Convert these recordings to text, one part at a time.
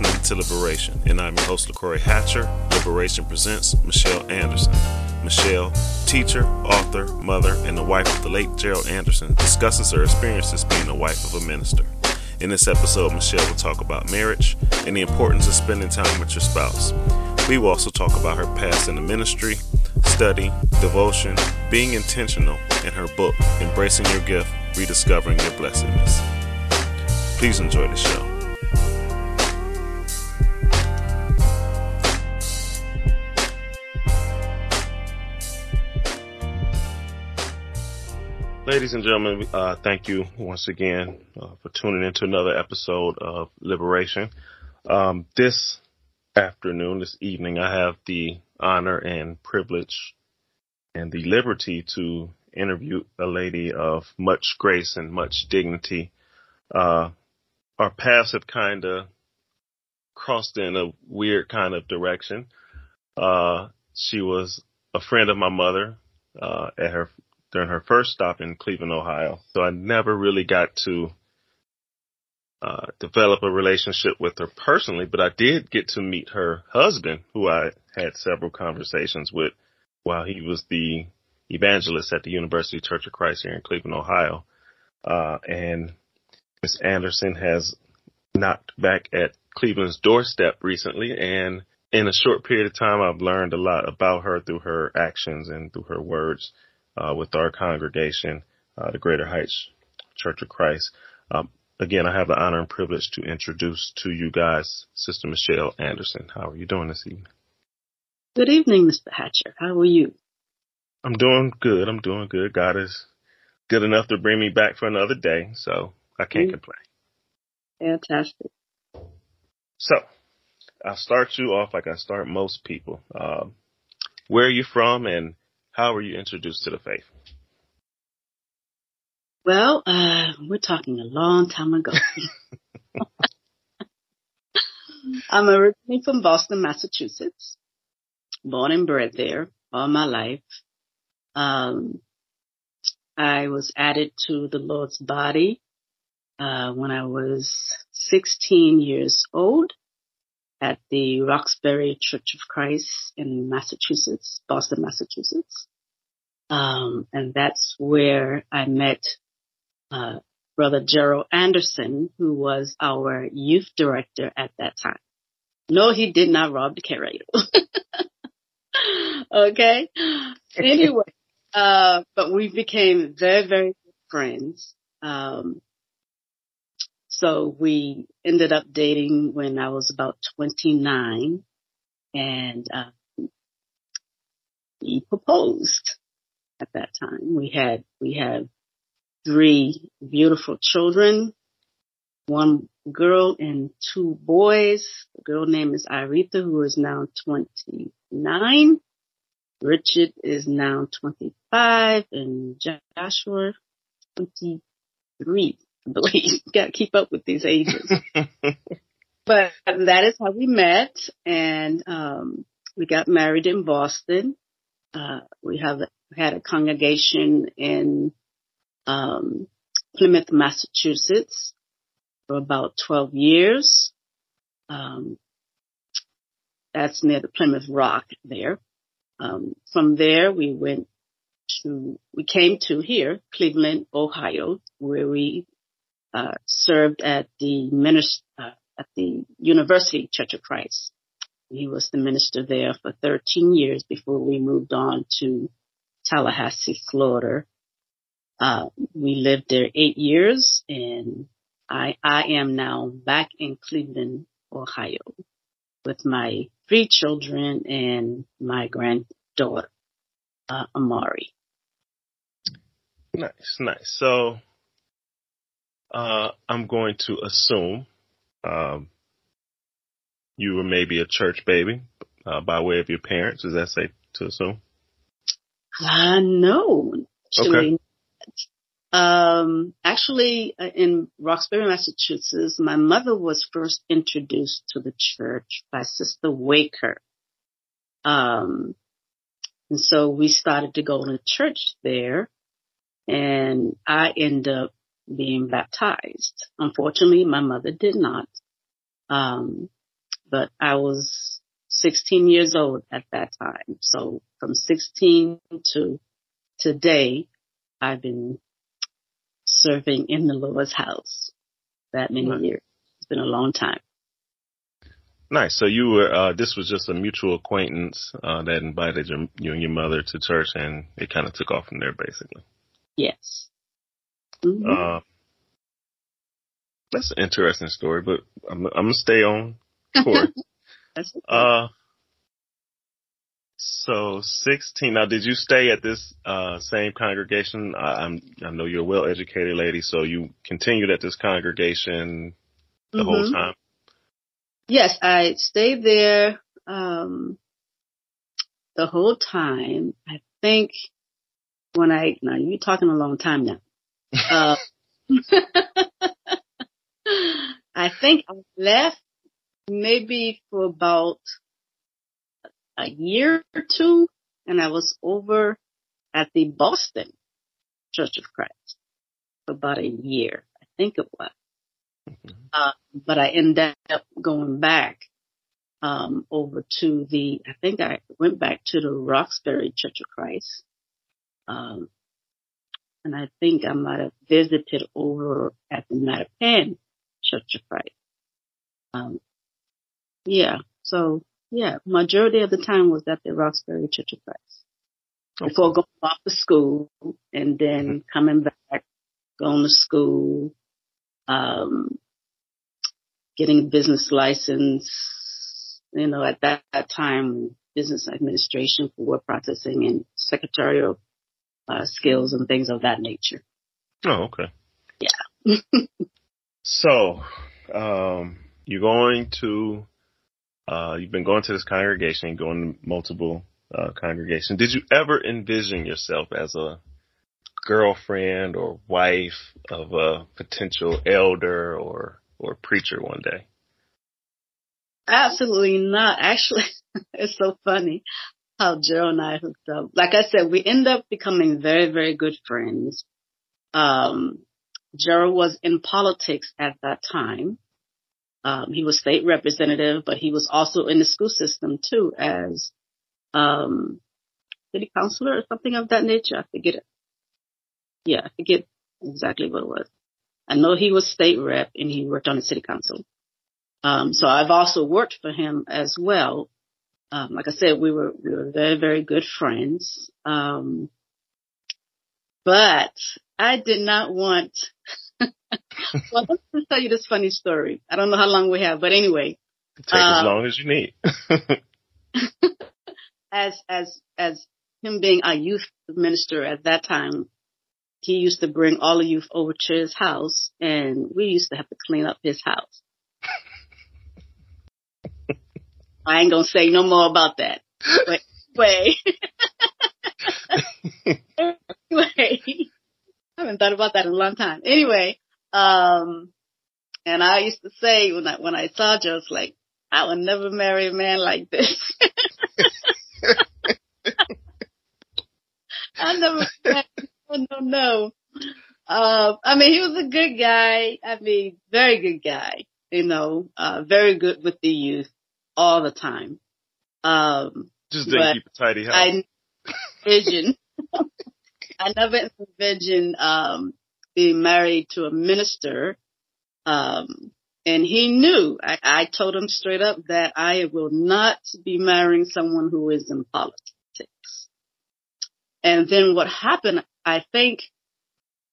listening to Liberation, and I'm your host, LaCroix Hatcher. Liberation presents Michelle Anderson. Michelle, teacher, author, mother, and the wife of the late Gerald Anderson, discusses her experiences being the wife of a minister. In this episode, Michelle will talk about marriage and the importance of spending time with your spouse. We will also talk about her past in the ministry, study, devotion, being intentional, and her book, Embracing Your Gift Rediscovering Your Blessedness. Please enjoy the show. Ladies and gentlemen, uh, thank you once again uh, for tuning into another episode of Liberation. Um, this afternoon, this evening, I have the honor and privilege and the liberty to interview a lady of much grace and much dignity. Uh, our paths have kind of crossed in a weird kind of direction. Uh, she was a friend of my mother uh, at her during her first stop in Cleveland, Ohio. So I never really got to uh, develop a relationship with her personally, but I did get to meet her husband, who I had several conversations with while he was the evangelist at the University Church of Christ here in Cleveland, Ohio. Uh, and Miss Anderson has knocked back at Cleveland's doorstep recently, and in a short period of time, I've learned a lot about her through her actions and through her words uh, with our congregation, uh, the Greater Heights Church of Christ. Um, again, I have the honor and privilege to introduce to you guys Sister Michelle Anderson. How are you doing this evening? Good evening, Mr. Hatcher. How are you? I'm doing good. I'm doing good. God is good enough to bring me back for another day, so I can't mm-hmm. complain. Fantastic. So, I'll start you off like I start most people. Um, where are you from and how were you introduced to the faith? Well, uh, we're talking a long time ago. I'm originally from Boston, Massachusetts. Born and bred there all my life. Um, I was added to the Lord's body uh, when I was 16 years old at the Roxbury Church of Christ in Massachusetts, Boston, Massachusetts. Um, and that's where I met uh, Brother Gerald Anderson, who was our youth director at that time. No, he did not rob the curator. okay. Anyway, uh, but we became very, very good friends. Um, so we ended up dating when I was about 29 and, uh, he proposed at that time. We had, we had three beautiful children, one girl and two boys. The girl name is Irita, who is now 29. Richard is now 25 and Joshua 23. I believe. Got to keep up with these ages. but that is how we met, and um, we got married in Boston. Uh, we have had a congregation in um, Plymouth, Massachusetts, for about 12 years. Um, that's near the Plymouth Rock there. Um, from there, we went to, we came to here, Cleveland, Ohio, where we uh, served at the minister, uh, at the University Church of Christ. He was the minister there for 13 years before we moved on to Tallahassee, Florida. Uh, we lived there eight years and I, I am now back in Cleveland, Ohio with my three children and my granddaughter, uh, Amari. Nice, nice. So uh, I'm going to assume um, you were maybe a church baby uh, by way of your parents. Is that safe to assume? Uh, no. Actually, okay. Um, actually, uh, in Roxbury, Massachusetts, my mother was first introduced to the church by Sister Waker. Um, and so we started to go to church there and I end up being baptized. Unfortunately, my mother did not. Um, but I was 16 years old at that time. So from 16 to today, I've been serving in the Lord's house that many right. years. It's been a long time. Nice. So you were, uh, this was just a mutual acquaintance, uh, that invited your, you and your mother to church and it kind of took off from there basically. Yes. Mm-hmm. Uh, that's an interesting story, but I'm, I'm gonna stay on course. Uh, so 16. Now, did you stay at this uh, same congregation? I, I'm, I know you're a well-educated lady, so you continued at this congregation the mm-hmm. whole time. Yes, I stayed there um, the whole time. I think when I now you're talking a long time now. Uh, I think I left maybe for about a year or two, and I was over at the Boston Church of Christ for about a year. I think it was. Mm-hmm. Uh, but I ended up going back um, over to the. I think I went back to the Roxbury Church of Christ, um, and I think I might have visited over at the Mattapan Church of Christ. Um, yeah, so yeah, majority of the time was at the Roxbury Church of Christ. Okay. Before going off to school and then mm-hmm. coming back, going to school, um, getting a business license, you know, at that, that time, business administration for word processing and secretarial uh, skills and things of that nature. Oh, okay. Yeah. so, um, you're going to, uh, you've been going to this congregation, going to multiple uh, congregations. Did you ever envision yourself as a girlfriend or wife of a potential elder or or preacher one day? Absolutely not. Actually, it's so funny how Joe and I hooked up. Like I said, we end up becoming very, very good friends. Um, Gerald was in politics at that time. Um, he was state representative, but he was also in the school system too as um, city councilor or something of that nature. I forget it. Yeah, I forget exactly what it was. I know he was state rep and he worked on the city council. Um, so I've also worked for him as well. Um, like I said, we were we were very very good friends. Um, but I did not want well, let's just tell you this funny story. I don't know how long we have, but anyway. Take uh, as long as you need. as as as him being a youth minister at that time, he used to bring all the youth over to his house, and we used to have to clean up his house. I ain't gonna say no more about that. But anyway, anyway, I haven't thought about that in a long time. Anyway, um, and I used to say when I, when I saw Joe, it's like, I would never marry a man like this. I never, no, no, no. Uh, I mean, he was a good guy. I mean, very good guy, you know, uh, very good with the youth all the time. Um, just didn't keep a tidy house. I vision. I never envisioned um, being married to a minister. Um, and he knew. I, I told him straight up that I will not be marrying someone who is in politics. And then what happened? I think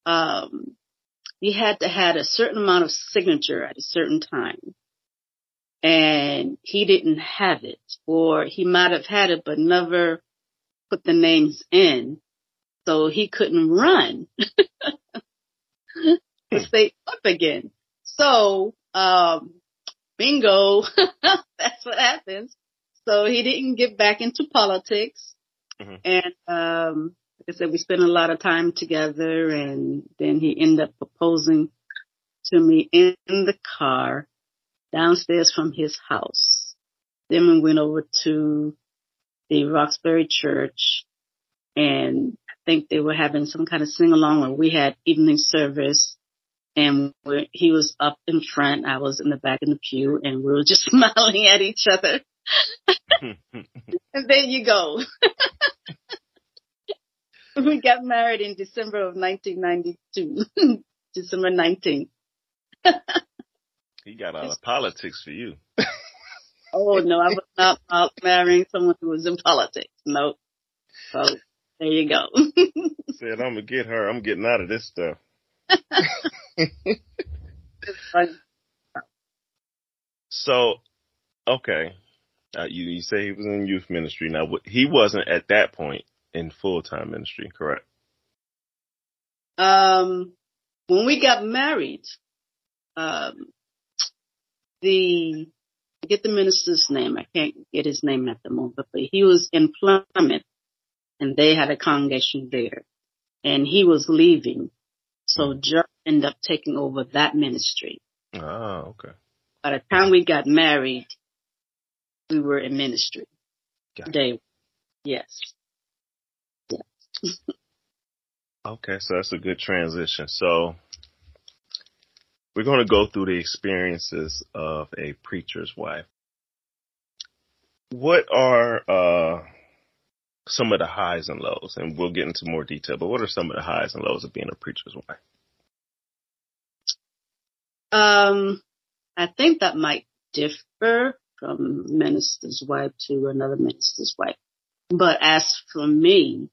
um, he had to had a certain amount of signature at a certain time and he didn't have it or he might have had it but never put the names in so he couldn't run to stay up again. So, um, bingo, that's what happens. So he didn't get back into politics. Mm-hmm. And, um, like I said, we spent a lot of time together and then he ended up proposing to me in the car downstairs from his house. Then we went over to the Roxbury church and I think they were having some kind of sing along or we had evening service and he was up in front. I was in the back in the pew and we were just smiling at each other. and there you go. we got married in December of 1992, December 19th. He got out of politics for you. oh no, I was not marrying someone who was in politics. No. So there you go. Said I'm gonna get her. I'm getting out of this stuff. so, okay, uh, you you say he was in youth ministry. Now he wasn't at that point in full time ministry, correct? Um, when we got married, um, the get the minister's name. I can't get his name at the moment, but he was in Plymouth, and they had a congregation there, and he was leaving, so Joe ended up taking over that ministry. Oh, okay. By the time we got married, we were in ministry. Got they, yes. yes. okay, so that's a good transition. So we're going to go through the experiences of a preacher's wife. What are uh, some of the highs and lows? And we'll get into more detail, but what are some of the highs and lows of being a preacher's wife? Um, I think that might differ from minister's wife to another minister's wife. But as for me,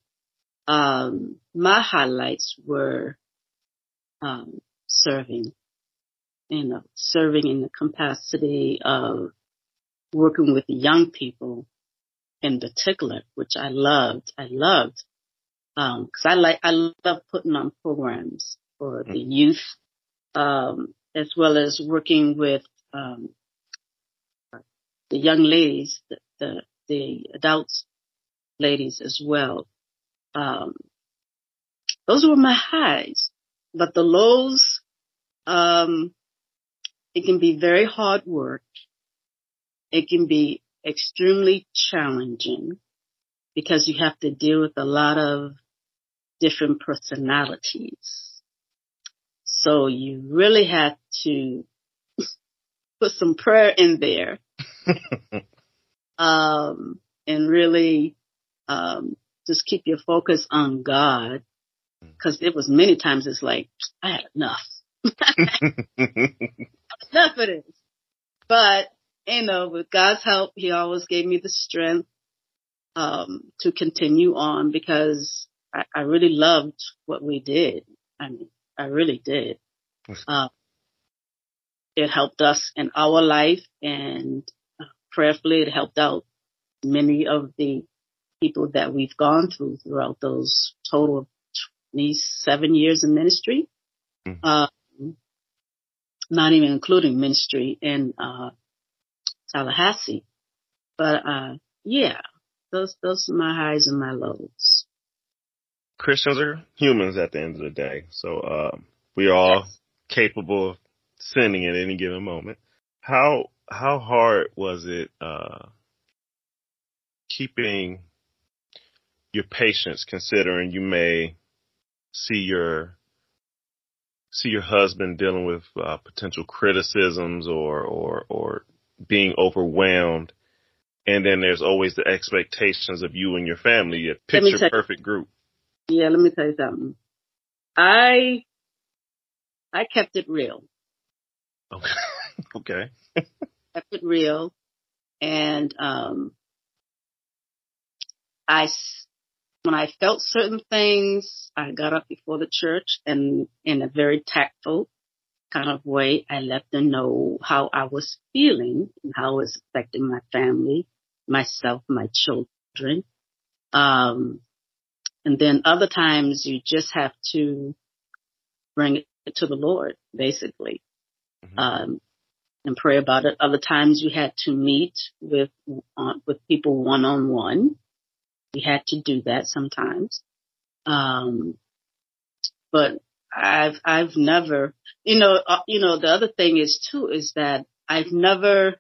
um, my highlights were um, serving, you know, serving in the capacity of working with young people in particular, which I loved. I loved because um, I like I love putting on programs for the mm-hmm. youth, um, as well as working with um, the young ladies, the, the, the adults ladies as well. Um, those were my highs, but the lows, um, it can be very hard work. It can be extremely challenging because you have to deal with a lot of different personalities. So you really have to put some prayer in there. um, and really, um, just keep your focus on God. Cause it was many times it's like, I had enough. enough of this. But you know, with God's help, He always gave me the strength um, to continue on because I, I, really loved what we did. I mean, I really did. Uh, it helped us in our life, and uh, prayerfully, it helped out many of the people that we've gone through throughout those total of 27 years in ministry. Mm-hmm. Um, not even including ministry in uh, Tallahassee. But uh, yeah, those those are my highs and my lows. Christians are humans at the end of the day, so uh, we are all yes. capable of sinning at any given moment. How how hard was it uh, keeping your patience, considering you may see your see your husband dealing with uh, potential criticisms or or or being overwhelmed. And then there's always the expectations of you and your family, a picture perfect group. Yeah, let me tell you something. I, I kept it real. Okay. okay. kept it real. And, um, I, when I felt certain things, I got up before the church and in a very tactful kind of way, I let them know how I was feeling and how it was affecting my family, myself, my children. Um, and then other times you just have to bring it to the Lord, basically, mm-hmm. um, and pray about it. Other times you had to meet with, uh, with people one on one. We had to do that sometimes. Um, but I've I've never, you know, uh, you know, the other thing is too is that I've never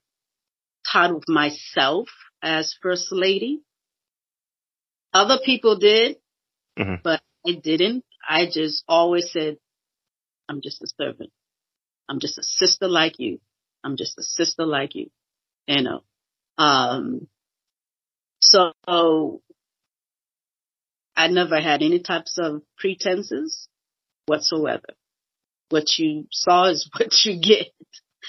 thought of myself as first lady. Other people did, mm-hmm. but I didn't. I just always said, I'm just a servant. I'm just a sister like you. I'm just a sister like you. You know. Um, so I never had any types of pretenses whatsoever. What you saw is what you get.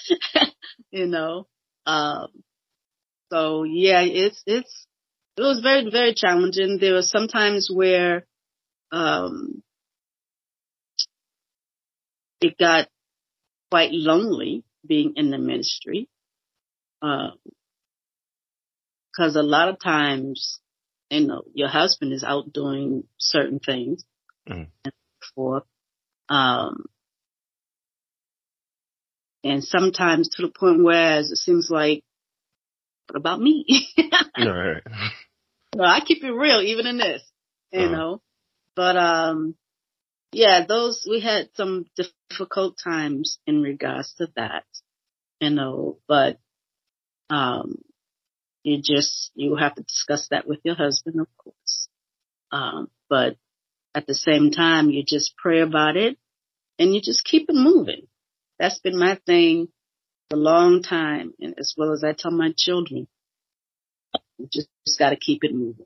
you know. Um, so yeah, it's it's it was very very challenging. There were some times where um, it got quite lonely being in the ministry. Because uh, a lot of times, you know, your husband is out doing certain things mm. and forth. Um, and sometimes to the point where it seems like, what about me? right. Well, I keep it real even in this, you uh-huh. know. But um yeah, those we had some difficult times in regards to that, you know, but um you just you have to discuss that with your husband, of course. Um, but at the same time, you just pray about it and you just keep it moving. That's been my thing for a long time, and as well as I tell my children, you just, just got to keep it moving,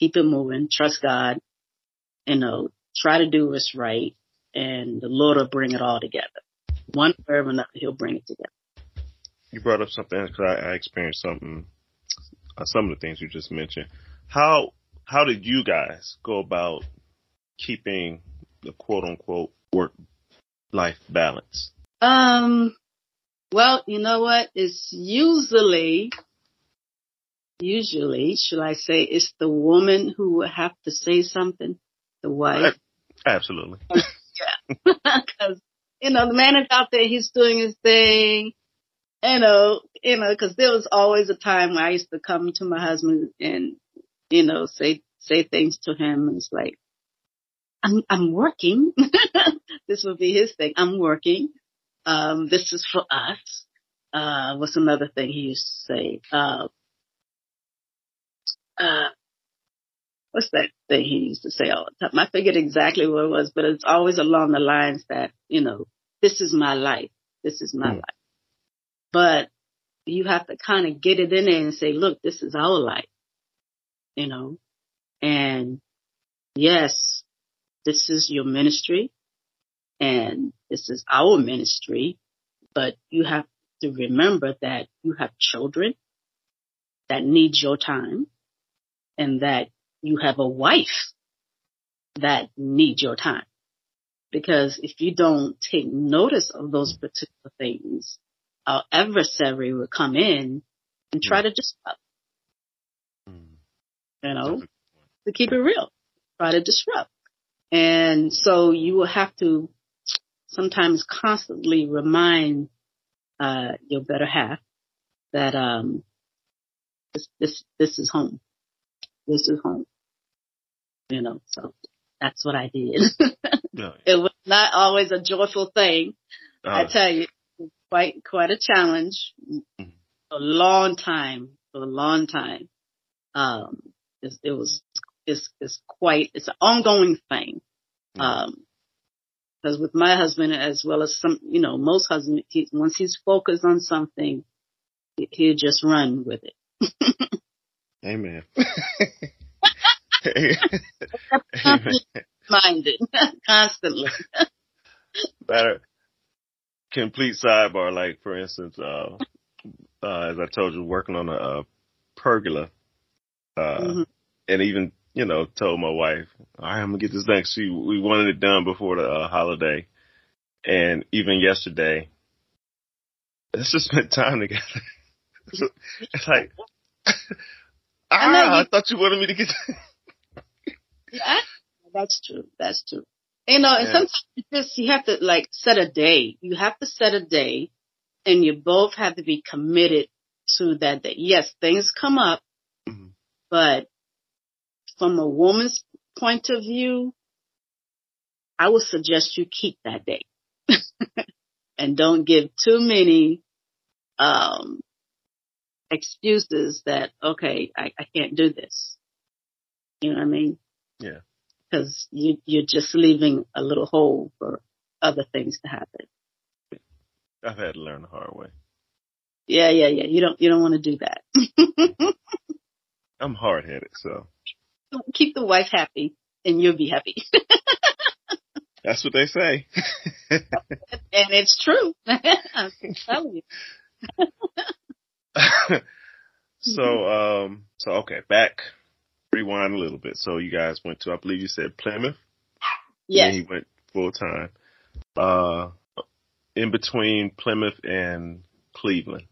keep it moving, trust God, you know, try to do what's right, and the Lord will bring it all together. One way or another, He'll bring it together. You brought up something because I, I, experienced something, some of the things you just mentioned. How how did you guys go about keeping the quote unquote work life balance? Um, well, you know what? It's usually, usually, should I say, it's the woman who will have to say something the wife. Absolutely. yeah. Cause, you know, the man is out there, he's doing his thing. You know, you know, cause there was always a time where I used to come to my husband and, you know, say, say things to him. And it's like, I'm, I'm working. this would be his thing. I'm working. Um, this is for us. Uh, what's another thing he used to say? Uh, uh, what's that thing he used to say all the time? I forget exactly what it was, but it's always along the lines that, you know, this is my life. This is my mm. life. But you have to kind of get it in there and say, look, this is our life, you know, and yes, this is your ministry and this is our ministry, but you have to remember that you have children that need your time and that you have a wife that needs your time. Because if you don't take notice of those particular things, our adversary will come in and try to disrupt. Mm. You know, to keep it real, try to disrupt. And so you will have to sometimes constantly remind uh, your better half that um, this this this is home. This is home you know, so that's what I did. no. It was not always a joyful thing. Uh, I tell you, quite, quite a challenge. Mm-hmm. A long time, for a long time. Um, it, it was, it's, it's quite, it's an ongoing thing. Mm-hmm. Um, because with my husband as well as some, you know, most husbands, he, once he's focused on something, he'll just run with it. Amen. minded constantly. Better complete sidebar, like for instance, uh, uh, as I told you, working on a, a pergola, uh, mm-hmm. and even you know told my wife, all right, I'm gonna get this done. She we wanted it done before the uh, holiday, and even yesterday, let's just spend time together. it's like, ah, I, I thought you wanted me to get. Yeah, that's true. That's true. You know, and yeah. sometimes you just you have to like set a day. You have to set a day, and you both have to be committed to that day. Yes, things come up, mm-hmm. but from a woman's point of view, I would suggest you keep that day and don't give too many um, excuses that okay, I, I can't do this. You know what I mean? Yeah. Because you, you're just leaving a little hole for other things to happen. I've had to learn the hard way. Yeah, yeah, yeah. You don't you don't want to do that. I'm hard headed, so keep the wife happy and you'll be happy. That's what they say. and it's true. I'm telling you. so um so okay, back rewind a little bit. So you guys went to I believe you said Plymouth. Yes. he went full time. Uh in between Plymouth and Cleveland.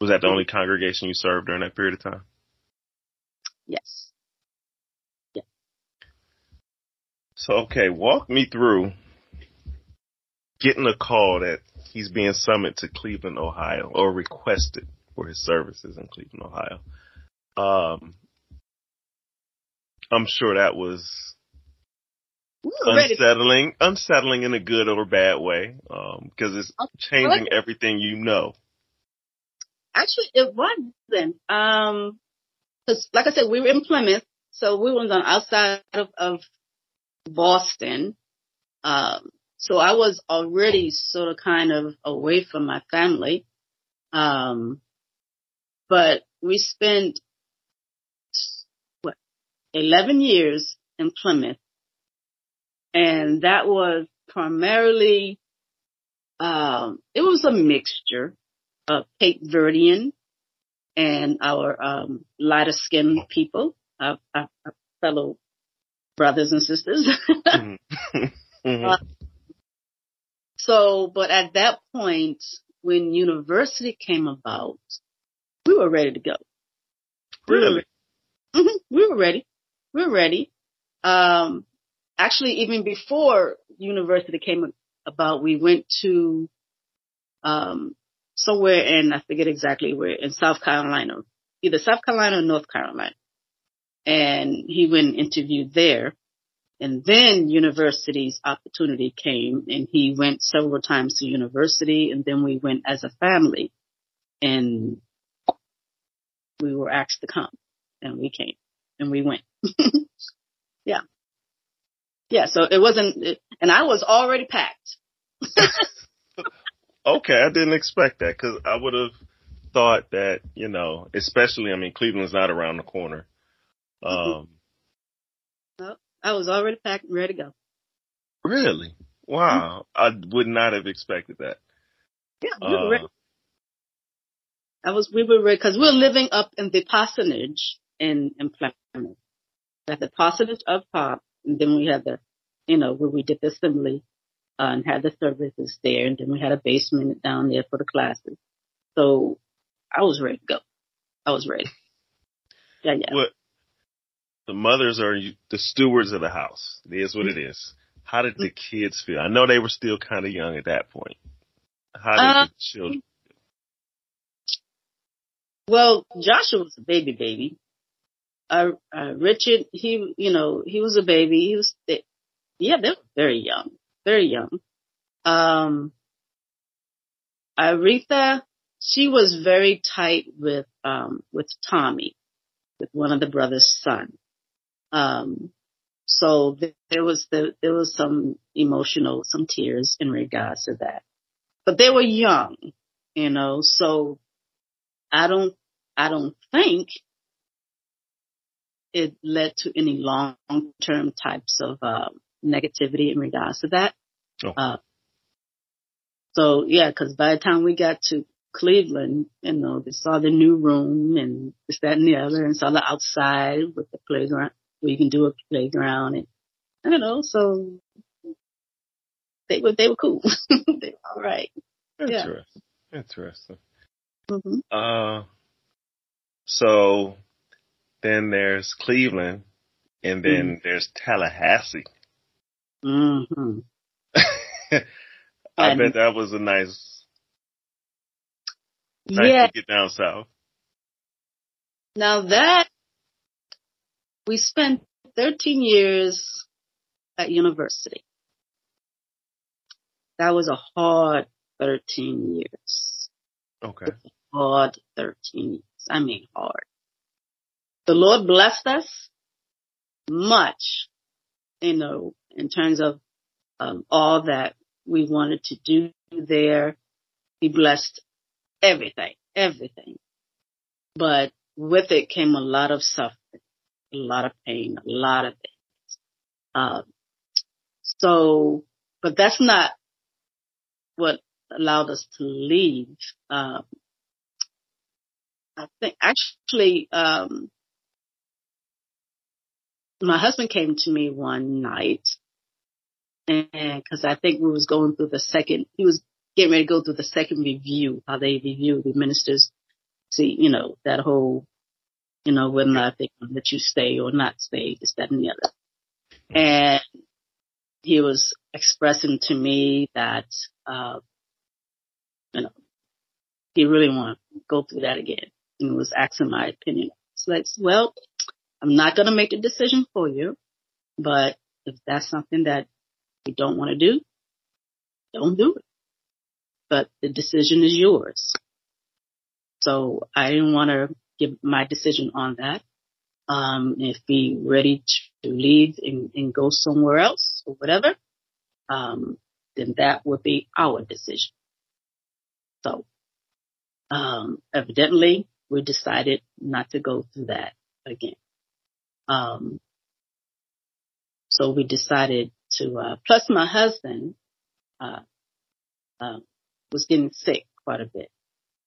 Was that the only congregation you served during that period of time? Yes. Yeah. So okay, walk me through getting a call that he's being summoned to Cleveland, Ohio, or requested for his services in Cleveland, Ohio. Um, I'm sure that was unsettling, unsettling in a good or bad way, um, because it's changing everything you know. Actually, it wasn't. Um, cause like I said, we were in Plymouth, so we were on the outside of, of Boston. Um, so I was already sort of kind of away from my family. Um, but we spent 11 years in Plymouth, and that was primarily um, it was a mixture of Cape Verdean and our um, lighter skinned people, our, our, our, fellow brothers and sisters. mm-hmm. Mm-hmm. Uh, so, but at that point, when university came about, we were ready to go. Really? We were, mm-hmm, we were ready. We were ready. Um, actually, even before university came about, we went to um, somewhere in I forget exactly where in South Carolina, either South Carolina or North Carolina, and he went and interviewed there. And then university's opportunity came and he went several times to university and then we went as a family and we were asked to come and we came and we went. yeah. Yeah. So it wasn't, and I was already packed. okay. I didn't expect that because I would have thought that, you know, especially, I mean, Cleveland's not around the corner. Mm-hmm. Um, I was already packed and ready to go. Really? Wow. Mm-hmm. I would not have expected that. Yeah, we were ready. Uh, I was, we were ready because we we're living up in the parsonage in, in Plymouth. At the parsonage of Pop, and then we had the, you know, where we did the assembly, uh, and had the services there, and then we had a basement down there for the classes. So I was ready to go. I was ready. Yeah, yeah. What, the mothers are the stewards of the house. It is what it is. How did the kids feel? I know they were still kind of young at that point. How did uh, the children feel? Well, Joshua was a baby baby. Uh, uh, Richard, he, you know, he was a baby. He was, they, yeah, they were very young, very young. Um, Aretha, she was very tight with, um, with Tommy, with one of the brothers' son. Um, so there was the, there was some emotional, some tears in regards to that, but they were young, you know, so I don't, I don't think it led to any long term types of, uh, negativity in regards to that. Oh. Uh, so yeah, cause by the time we got to Cleveland, you know, they saw the new room and this, that, and the other, and saw the outside with the playground, where you can do a playground and I don't know. So they were they were cool. they were all right. Interesting. Yeah. Interesting. Mm-hmm. Uh, so then there's Cleveland, and then mm-hmm. there's Tallahassee. Mm-hmm. I and, bet that was a nice, nice yeah. to get down south. Now that we spent 13 years at university. That was a hard 13 years. Okay. Hard 13 years. I mean hard. The Lord blessed us much, you know, in terms of um, all that we wanted to do there. He blessed everything, everything. But with it came a lot of suffering, a lot of pain, a lot of things. Um, so, but that's not what allowed us to leave. Um, I think actually, um, my husband came to me one night and cause I think we was going through the second, he was getting ready to go through the second review, how they review the ministers, see, you know, that whole, you know, whether or not they can let you stay or not stay, this, that, and the other. And he was expressing to me that, uh, you know, he really want to go through that again and was asking my opinion. So like, well, I'm not going to make a decision for you, but if that's something that you don't want to do, don't do it. But the decision is yours. So I didn't want to give my decision on that. Um, if we ready to leave and, and go somewhere else or whatever, um, then that would be our decision. So, um, evidently we decided not to go through that again. Um, so we decided to, uh, plus my husband, uh, uh, was getting sick quite a bit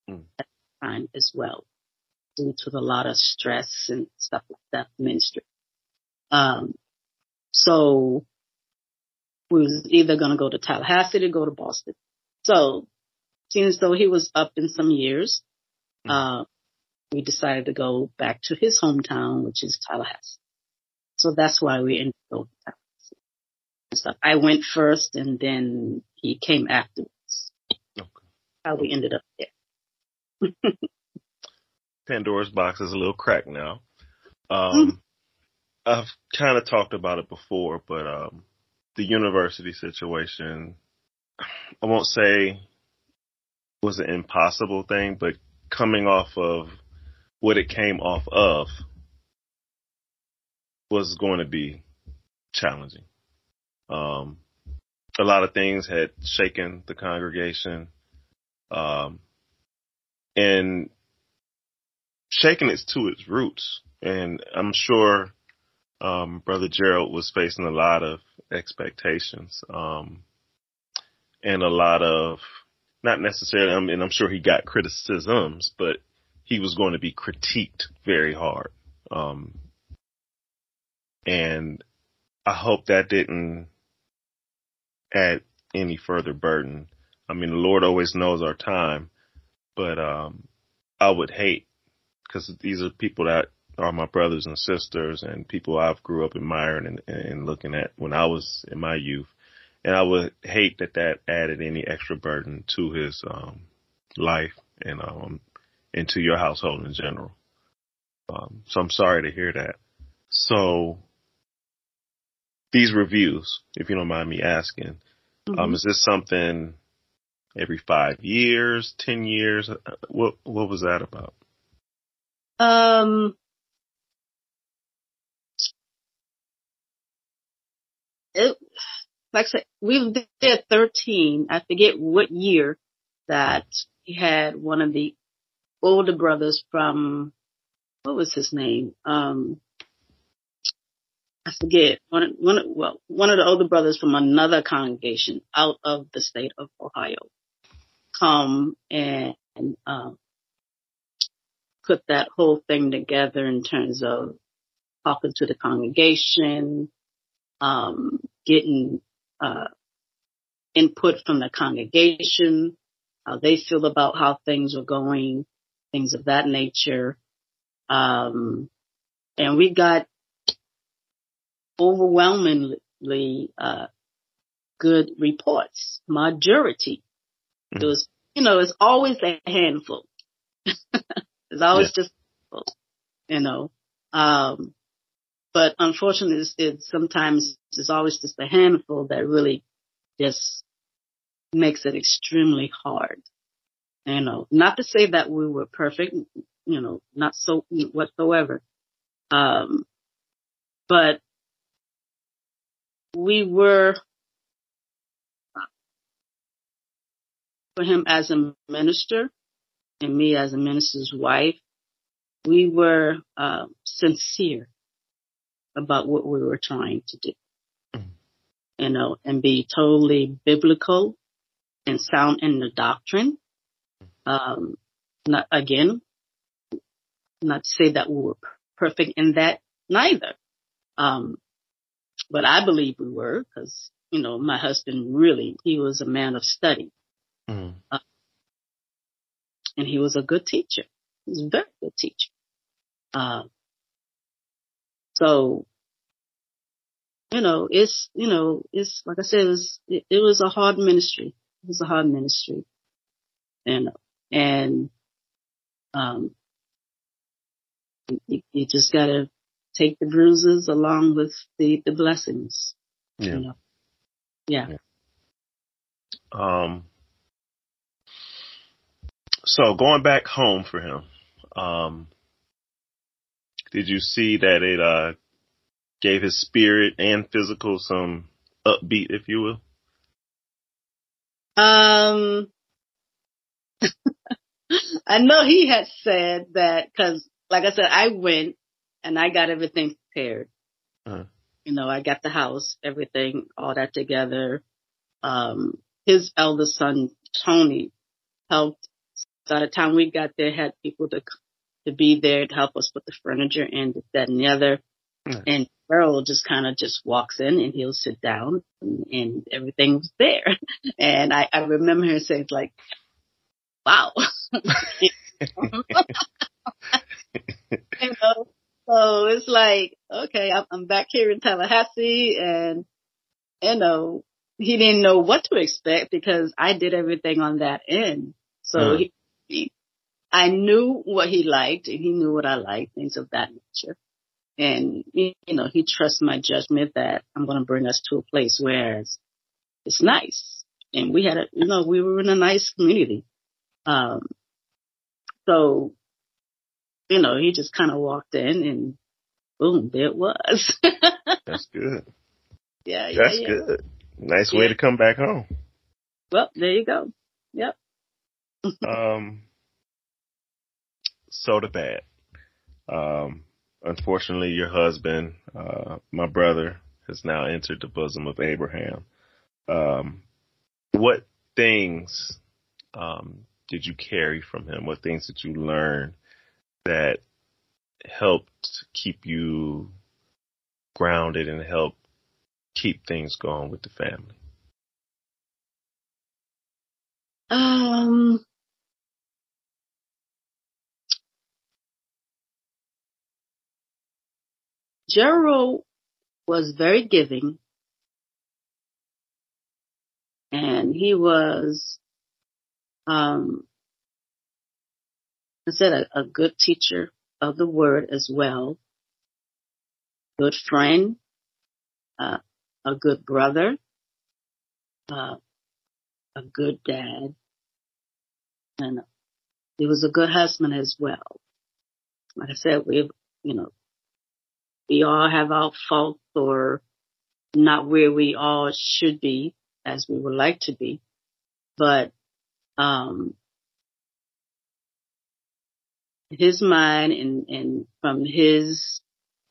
mm. at the time as well due to a lot of stress and stuff like that ministry. Um, so we was either going to go to Tallahassee or go to Boston. So seems though he was up in some years, mm. uh, we decided to go back to his hometown, which is Tallahassee. So that's why we ended up Tallahassee. So I went first and then he came afterwards. Okay. How we ended up there. Pandora's box is a little cracked now. Um, mm I've kind of talked about it before, but um, the university situation, I won't say was an impossible thing, but coming off of what it came off of was going to be challenging. Um, a lot of things had shaken the congregation, um, and shaken it to its roots. And I'm sure, um, Brother Gerald was facing a lot of expectations, um, and a lot of, not necessarily, I mean, I'm sure he got criticisms, but he was going to be critiqued very hard. Um, and I hope that didn't add any further burden. I mean, the Lord always knows our time, but, um, I would hate because these are people that are my brothers and sisters and people I've grew up admiring and, and looking at when I was in my youth. And I would hate that that added any extra burden to his, um, life and, um, into your household in general. Um, so I'm sorry to hear that. So these reviews, if you don't mind me asking, um, mm-hmm. um, is this something every five years, ten years? Uh, what what was that about? Um, it, like I said, we did 13. I forget what year that he had one of the older brothers from, what was his name? Um, I forget one, one, well, one of the older brothers from another congregation out of the state of Ohio come and, um, put that whole thing together in terms of talking to the congregation, um, getting, uh, input from the congregation, how they feel about how things are going, things of that nature. Um, and we got overwhelmingly, uh, good reports, majority. Mm-hmm. It was, you know, it's always a handful. it's always yeah. just, you know, um, but unfortunately it's, it's sometimes it's always just a handful that really just makes it extremely hard. You know, not to say that we were perfect, you know, not so whatsoever. Um, but we were for him as a minister and me as a minister's wife, we were uh, sincere about what we were trying to do. Mm-hmm. You know, and be totally biblical and sound in the doctrine. Um, not again, not to say that we were perfect in that neither. Um, but I believe we were because, you know, my husband really, he was a man of study. Mm. Uh, and he was a good teacher. He was a very good teacher. Uh, so, you know, it's, you know, it's, like I said, it was, it, it was a hard ministry. It was a hard ministry. And, and, um, you, you just gotta take the bruises along with the, the blessings. Yeah. You know? Yeah. yeah. Um, so going back home for him, um, did you see that it, uh, gave his spirit and physical some upbeat, if you will? Um, I know he had said that because, like I said, I went and I got everything prepared. Uh-huh. You know, I got the house, everything, all that together. Um, his eldest son, Tony, helped. By the time we got there, had people to, to be there to help us put the furniture in, that and the other. Uh-huh. And Earl just kind of just walks in and he'll sit down and, and everything was there. And I, I remember her saying like, wow. you know, so it's like, okay, I'm back here in Tallahassee and, you know, he didn't know what to expect because I did everything on that end. So uh-huh. he, he, I knew what he liked and he knew what I liked, things of that nature. And, you know, he trusts my judgment that I'm going to bring us to a place where it's, it's nice. And we had a, you know, we were in a nice community. Um, so you know, he just kind of walked in and boom, there it was. That's good. Yeah, yeah That's yeah. good. Nice yeah. way to come back home. Well, there you go. Yep. um, so the bad. Um, unfortunately, your husband, uh, my brother, has now entered the bosom of Abraham. Um, what things um, did you carry from him? What things did you learn that helped keep you grounded and help keep things going with the family? Um, Gerald was very giving and he was um, I said a, a good teacher of the word as well, good friend, uh, a good brother, uh, a good dad, and he was a good husband as well. Like I said, we, you know, we all have our faults or not where we all should be as we would like to be, but, um, his mind and, and from his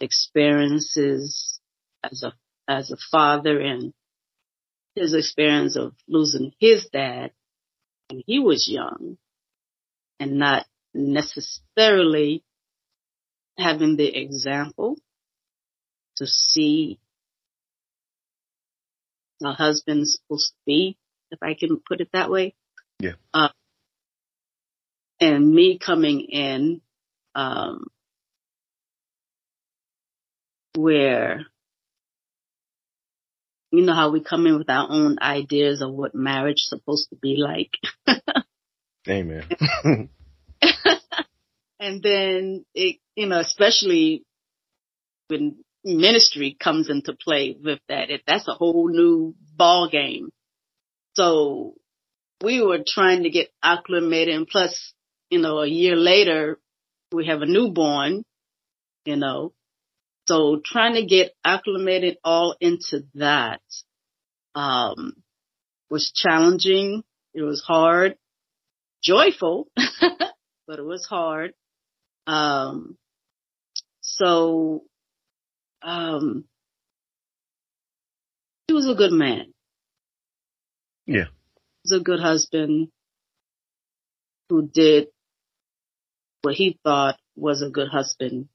experiences as a as a father and his experience of losing his dad when he was young and not necessarily having the example to see a husband's supposed to be, if I can put it that way. Yeah. Uh, and me coming in, um, where, you know how we come in with our own ideas of what marriage is supposed to be like. Amen. and then it, you know, especially when ministry comes into play with that, it, that's a whole new ball game. So we were trying to get acclimated and plus you know, a year later, we have a newborn, you know. So trying to get acclimated all into that, um, was challenging It was hard, joyful, but it was hard. Um, so, um, he was a good man. Yeah. He was a good husband who did what he thought was a good husband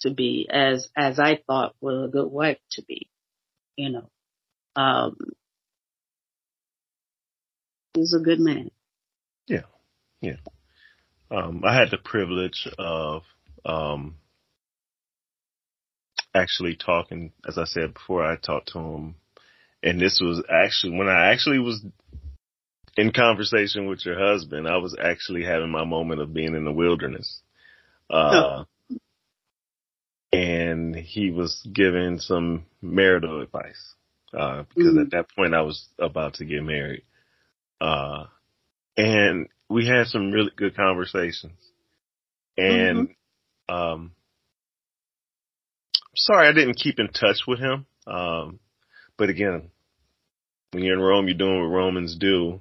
to be as, as I thought was a good wife to be, you know. Um, he was a good man. Yeah. Yeah. Um, I had the privilege of, um, actually talking, as I said before, I talked to him and this was actually when I actually was in conversation with your husband, I was actually having my moment of being in the wilderness. Uh, oh. and he was giving some marital advice, uh, because mm-hmm. at that point I was about to get married. Uh, and we had some really good conversations and, mm-hmm. um, sorry I didn't keep in touch with him. Um, but again, when you're in Rome, you're doing what Romans do.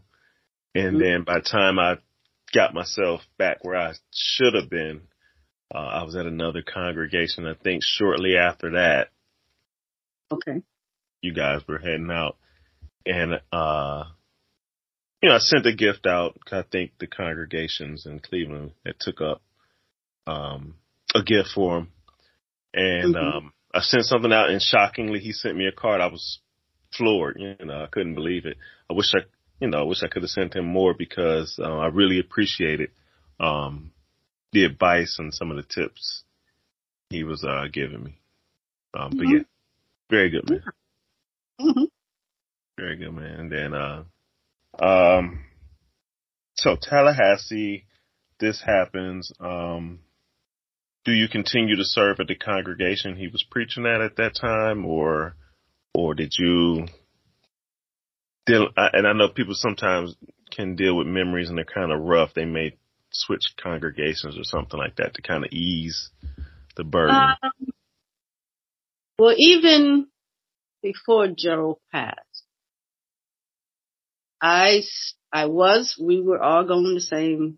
And mm-hmm. then by the time I got myself back where I should have been, uh, I was at another congregation. I think shortly after that, okay, you guys were heading out, and uh, you know, I sent a gift out. I think the congregations in Cleveland that took up um, a gift for him, and mm-hmm. um, I sent something out, and shockingly, he sent me a card. I was floored. You know, I couldn't believe it. I wish I, you know, I wish I could have sent him more because uh, I really appreciated um, the advice and some of the tips he was uh, giving me. Um, mm-hmm. But yeah, very good man. Mm-hmm. Very good man. And then, uh, um, so Tallahassee, this happens. Um, do you continue to serve at the congregation he was preaching at at that time, or or did you deal? And I know people sometimes can deal with memories and they're kind of rough. They may switch congregations or something like that to kind of ease the burden. Um, well, even before Gerald passed, I I was we were all going to the same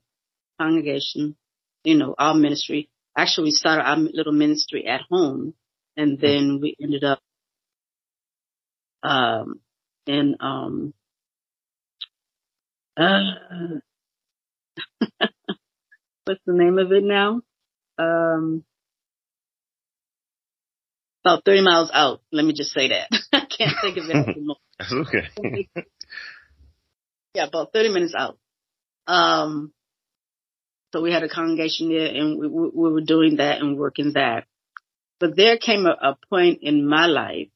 congregation, you know, our ministry. Actually, we started our little ministry at home, and then we ended up um, and um, uh, what's the name of it now? Um, about 30 miles out. Let me just say that. I can't think of it anymore. That's okay. yeah, about 30 minutes out. Um, so we had a congregation there and we, we, were doing that and working that. But there came a, a point in my life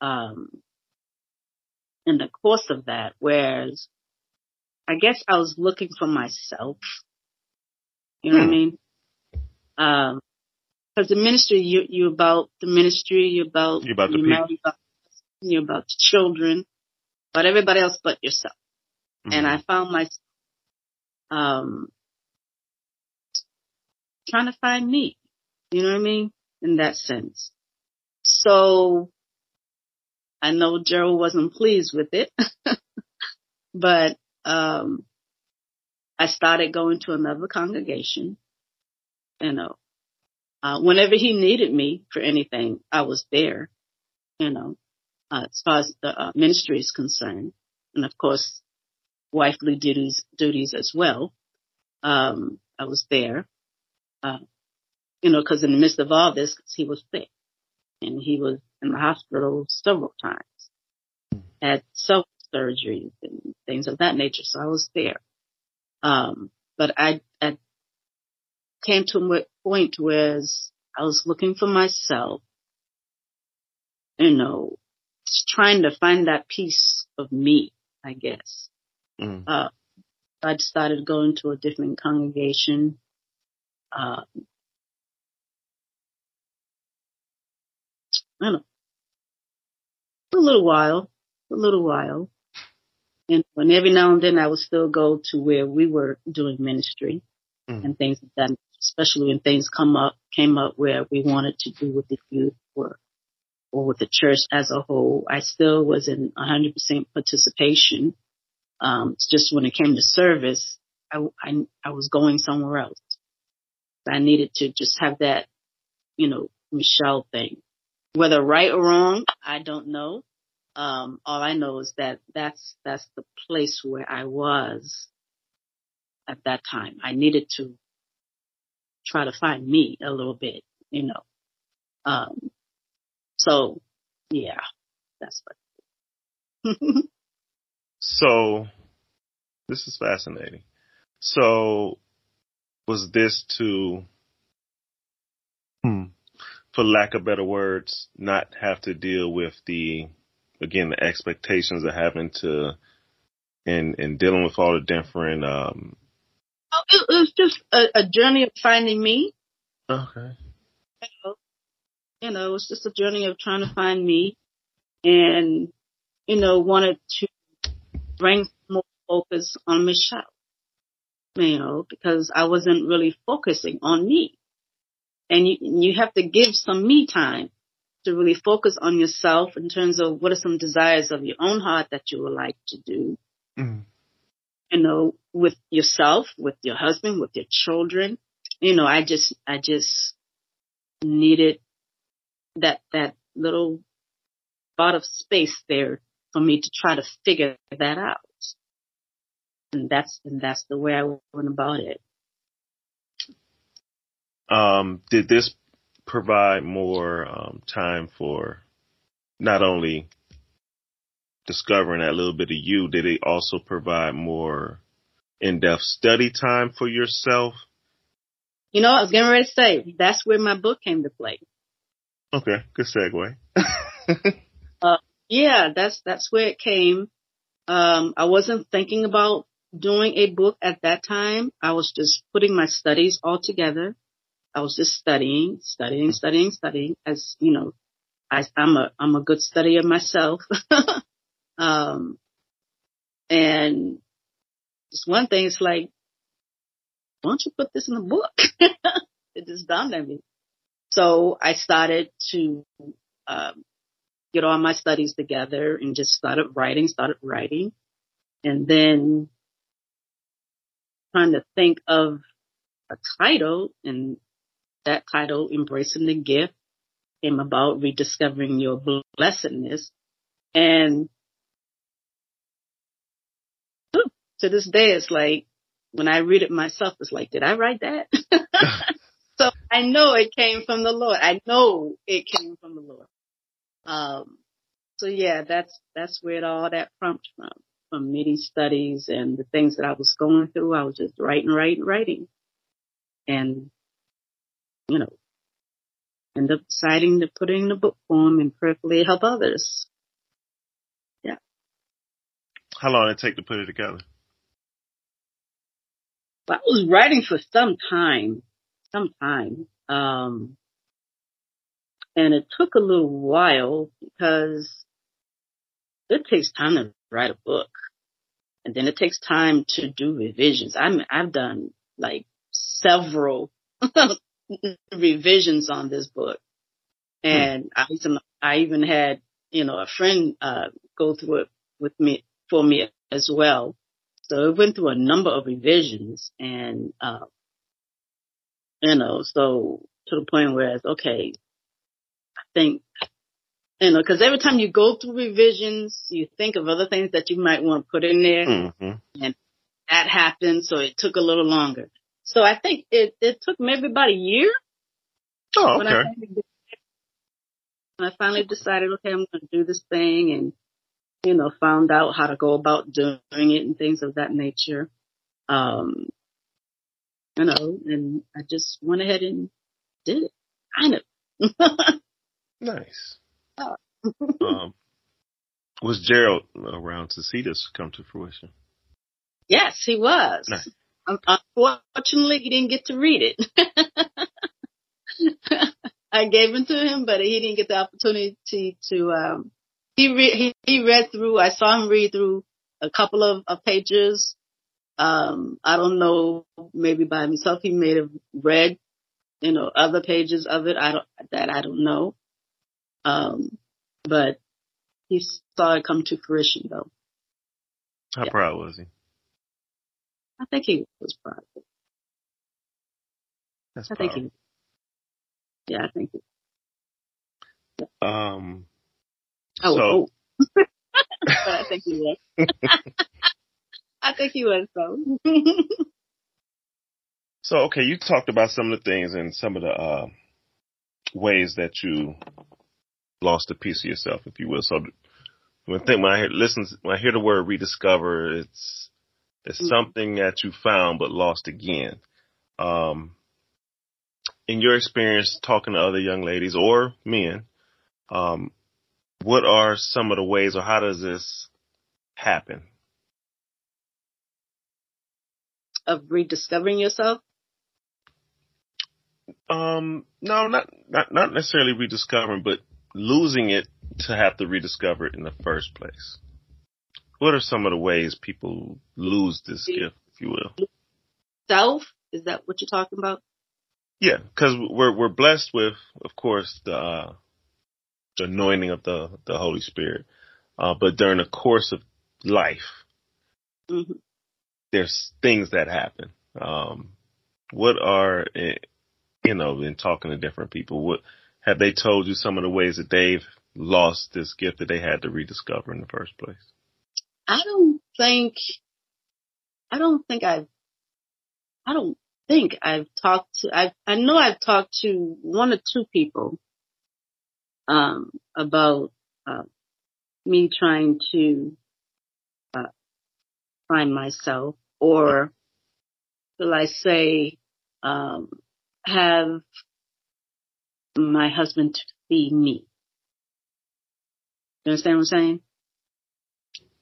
um, in the course of that, whereas I guess I was looking for myself. You know hmm. what I hmm. mean? Um, cause the ministry, you, you about the ministry, you about, you about the you about, you're about the children, but everybody else but yourself. Mm-hmm. And I found myself, um, trying to find me. You know what I mean? In that sense. So I know Gerald wasn't pleased with it, but, um, I started going to another congregation, you know, uh, whenever he needed me for anything, I was there, you know, uh, as far as the uh, ministry is concerned. And of course, wifely duties, duties as well. Um, I was there, uh, you know, cause in the midst of all this, he was sick and he was in the hospital several times, had self surgeries and things of that nature. So I was there. Um, but I, I came to a point where I was looking for myself, you know, trying to find that piece of me, I guess. Mm. Uh, I decided going to a different congregation. Uh, I don't know, a little while, a little while. And, and every now and then I would still go to where we were doing ministry mm. and things like that, especially when things come up, came up where we wanted to do with the youth or, or with the church as a whole. I still was in 100% participation. Um, it's just when it came to service, I, I, I was going somewhere else. I needed to just have that, you know, Michelle thing. Whether right or wrong, I don't know. Um, all I know is that that's, that's the place where I was at that time. I needed to try to find me a little bit, you know. Um, so yeah, that's what. so this is fascinating. So was this to, hmm, for lack of better words, not have to deal with the, again, the expectations of having to, and, and dealing with all the different, um, oh, it was just a, a journey of finding me. Okay. You know, it was just a journey of trying to find me and, you know, wanted to bring more focus on Michelle you know, because I wasn't really focusing on me. And you, you have to give some me time to really focus on yourself in terms of what are some desires of your own heart that you would like to do. Mm. You know, with yourself, with your husband, with your children. You know, I just, I just needed that, that little spot of space there for me to try to figure that out and that's and that's the way I went about it. Um, did this provide more um, time for not only discovering that little bit of you? Did it also provide more in-depth study time for yourself? You know, I was getting ready to say that's where my book came to play. Okay, good segue. uh, yeah, that's that's where it came. Um, I wasn't thinking about doing a book at that time. I was just putting my studies all together. I was just studying, studying, studying, studying as, you know, I, am a, I'm a good studier myself. um, and just one thing, it's like, why don't you put this in a book? it just dawned on me. So I started to, um, get all my studies together and just started writing, started writing. And then trying to think of a title and that title, Embracing the Gift, came about rediscovering your blessedness. And to this day, it's like, when I read it myself, it's like, did I write that? so I know it came from the Lord. I know it came from the Lord. Um, so yeah, that's, that's where all that prompts from from MIDI studies and the things that I was going through. I was just writing, writing, writing. And, you know, end up deciding to put it in a book form and prayerfully help others. Yeah. How long did it take to put it together? Well, I was writing for some time, some time. Um, and it took a little while because it takes time to write a book and then it takes time to do revisions. I'm, I've done like several revisions on this book. And hmm. I, even, I even had, you know, a friend, uh, go through it with me, for me as well. So it went through a number of revisions and, uh, you know, so to the point where it's okay. I think you know, because every time you go through revisions, you think of other things that you might want to put in there, mm-hmm. and that happened, so it took a little longer. So I think it it took maybe about a year. Oh, okay. When I, when I finally decided, okay, I'm going to do this thing, and you know, found out how to go about doing it and things of that nature. Um, you know, and I just went ahead and did it. Kind of. nice. um, was Gerald around to see this come to fruition? Yes, he was. Nice. Unfortunately, he didn't get to read it. I gave it to him, but he didn't get the opportunity to. Um, he re- he he read through. I saw him read through a couple of, of pages. Um, I don't know, maybe by himself he may have read, you know, other pages of it. I don't that I don't know. Um, but he saw it come to fruition though. How yeah. proud was he? I think he was proud. That's I think he. Yeah, I think he. Yeah. Um. Oh, so, oh. but I think he was. I think he was so. so okay, you talked about some of the things and some of the uh, ways that you lost a piece of yourself, if you will. So when I think when I hear, listen, when I hear the word rediscover, it's it's mm-hmm. something that you found but lost again. Um, in your experience talking to other young ladies or men, um, what are some of the ways or how does this happen? Of rediscovering yourself? Um, no, not, not, not necessarily rediscovering, but losing it to have to rediscover it in the first place. What are some of the ways people lose this gift, if you will? Self? Is that what you're talking about? Yeah, because we're we're blessed with, of course, the uh, the anointing of the the Holy Spirit. Uh, but during the course of life, mm-hmm. there's things that happen. Um, what are eh, you know, in talking to different people, what have they told you some of the ways that they've lost this gift that they had to rediscover in the first place? I don't think, I don't think I've, I don't think I've talked to, I, I know I've talked to one or two people um, about uh, me trying to uh, find myself, or will I say, um, have my husband to be me. You understand what I'm saying?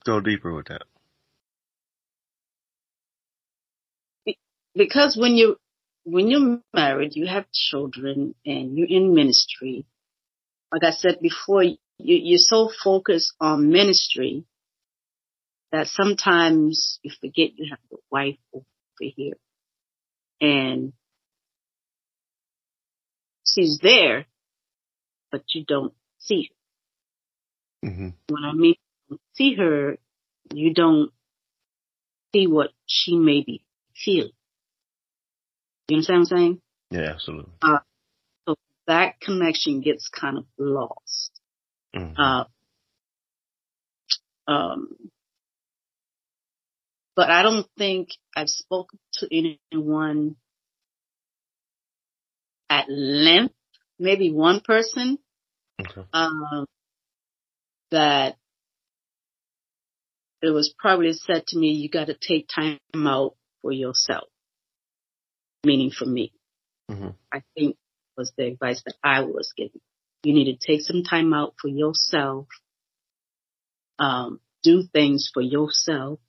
Go deeper with that. Because when you when you're married, you have children and you're in ministry, like I said before, you, you're so focused on ministry that sometimes you forget you have a wife over here. And she's there, but you don't see her. Mm-hmm. When I mean see her, you don't see what she may be feeling. You understand what I'm saying? Yeah, absolutely. Uh, so that connection gets kind of lost. Mm-hmm. Uh, um, but I don't think I've spoken to anyone at length, maybe one person, okay. um, that it was probably said to me, you got to take time out for yourself, meaning for me. Mm-hmm. I think was the advice that I was given. You need to take some time out for yourself, um, do things for yourself,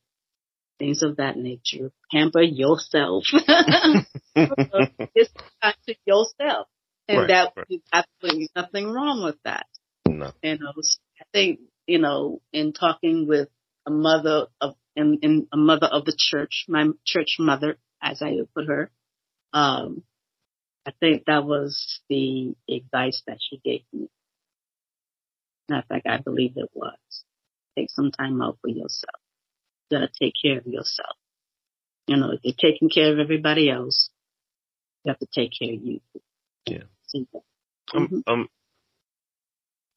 things of that nature. Pamper yourself. It's time to yourself. And right, that right. is absolutely nothing wrong with that. No. And I, was, I think, you know, in talking with a mother of, in, in a mother of the church, my church mother, as I would put her, um, I think that was the advice that she gave me. Matter of fact, I believe it was. Take some time out for yourself. You gotta take care of yourself. You know, if you're taking care of everybody else, you have to take care of you. Yeah. Um, mm-hmm. Um,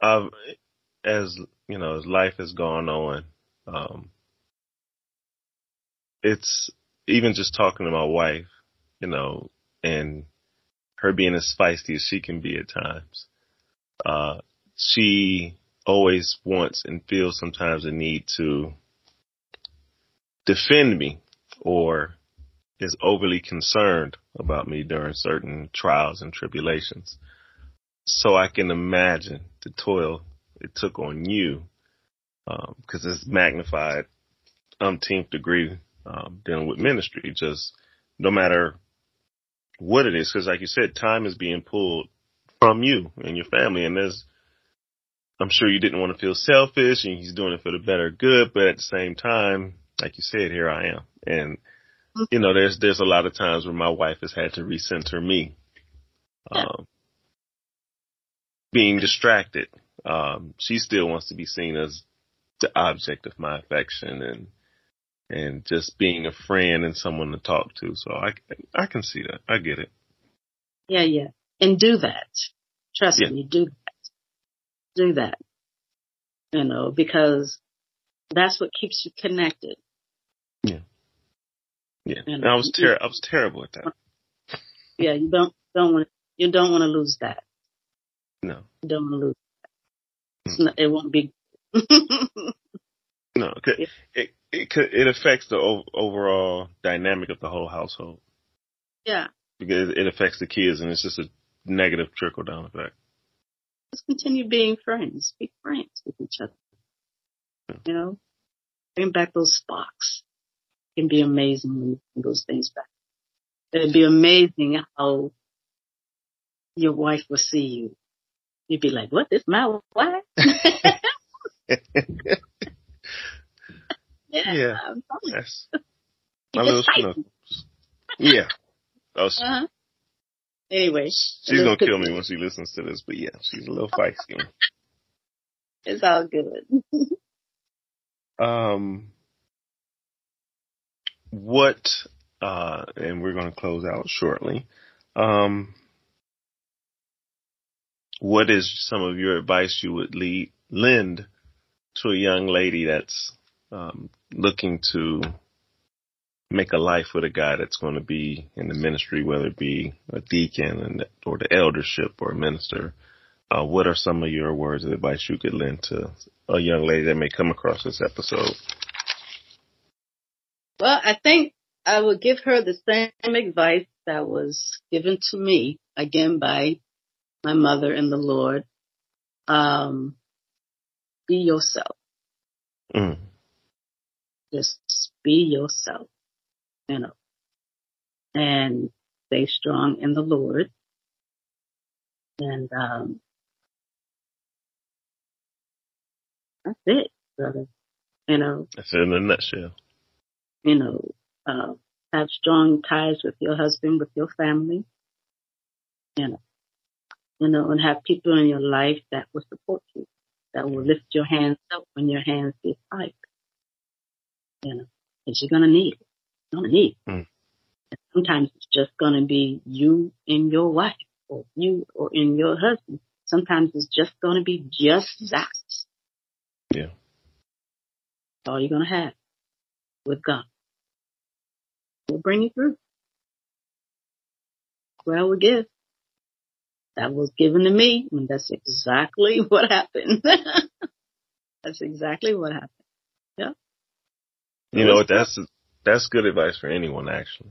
um, as you know, as life has gone on, um, it's even just talking to my wife, you know, and her being as feisty as she can be at times. Uh, she always wants and feels sometimes a need to defend me or is overly concerned about me during certain trials and tribulations. So I can imagine the toil it took on you, because um, it's magnified umpteenth degree um, dealing with ministry. Just no matter what it is. Cause like you said, time is being pulled from you and your family. And there's, I'm sure you didn't want to feel selfish and he's doing it for the better good. But at the same time, like you said, here I am. And, you know, there's, there's a lot of times where my wife has had to recenter me. Um, being distracted. Um, she still wants to be seen as the object of my affection and and just being a friend and someone to talk to. So I, I can see that. I get it. Yeah, yeah. And do that. Trust yeah. me, do that. Do that. You know, because that's what keeps you connected. Yeah. Yeah. And I was ter- I was terrible at that. Yeah, you don't don't want you don't want to lose that. No. You don't want to lose that. Mm. Not, it won't be. no, it, it it it affects the overall dynamic of the whole household. Yeah. Because it affects the kids, and it's just a negative trickle down effect. Just continue being friends. Be friends with each other. Yeah. You know, bring back those sparks. It can be amazing when you bring those things back. It'd be amazing how your wife will see you. You'd be like, "What? This my wife?" Yeah. yeah. Yes. My little snuggles. Yeah. Was, uh-huh. Anyway. She's gonna kill me when she listens to this, but yeah, she's a little feisty. it's all good. um, what, uh, and we're gonna close out shortly. Um, what is some of your advice you would lead, lend to a young lady that's um, looking to make a life with a guy that's going to be in the ministry, whether it be a deacon and, or the eldership or a minister, uh, what are some of your words of advice you could lend to a young lady that may come across this episode? Well, I think I would give her the same advice that was given to me again by my mother and the Lord. Um, be yourself. Mm. Just be yourself, you know, and stay strong in the Lord. And, um, that's it, brother. You know. That's it in a nutshell. You know, uh, have strong ties with your husband, with your family. You know, you know, and have people in your life that will support you, that will lift your hands up when your hands get tight you know, because you're gonna need it. You're gonna need it. Mm. sometimes it's just gonna be you and your wife, or you or in your husband. Sometimes it's just gonna be just that. Yeah. That's all you're gonna have with God. We'll bring you through. Well, we give. That was given to me, and that's exactly what happened. that's exactly what happened. Yeah. You know? That's that's good advice for anyone, actually.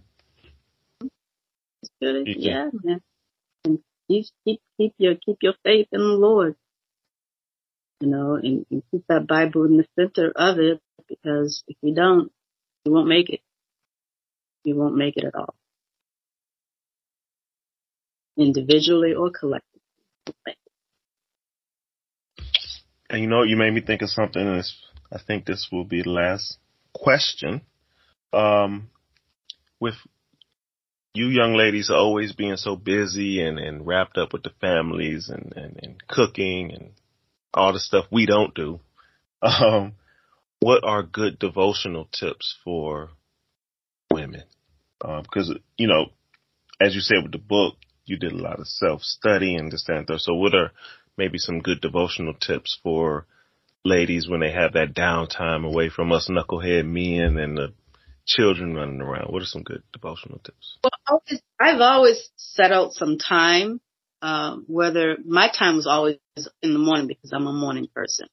It's good, yeah, man. And keep keep keep your keep your faith in the Lord. You know, and, and keep that Bible in the center of it, because if you don't, you won't make it. You won't make it at all, individually or collectively. And you know, you made me think of something. And I think this will be the last question. Um, with you young ladies always being so busy and, and wrapped up with the families and, and, and cooking and all the stuff we don't do. Um, what are good devotional tips for women? Because, um, you know, as you said with the book, you did a lot of self study and this, that, and So what are maybe some good devotional tips for ladies when they have that downtime away from us knucklehead men and the children running around? What are some good devotional tips? Well, I've always set out some time, uh, whether my time was always in the morning because I'm a morning person.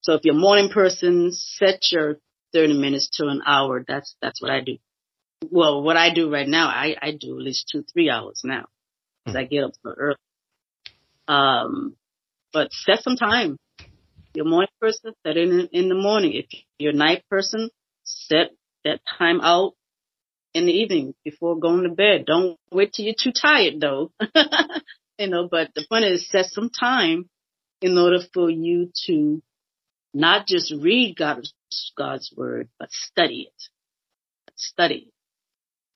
So if you're a morning person, set your 30 minutes to an hour. That's, that's what I do. Well, what I do right now, I, I do at least two, three hours now because mm-hmm. I get up so early. Um, but set some time you're a morning person, set it in, in the morning. If you're a night person, set that time out in the evening before going to bed. Don't wait till you're too tired though. you know, but the point is set some time in order for you to not just read God's, God's word, but study it. Study.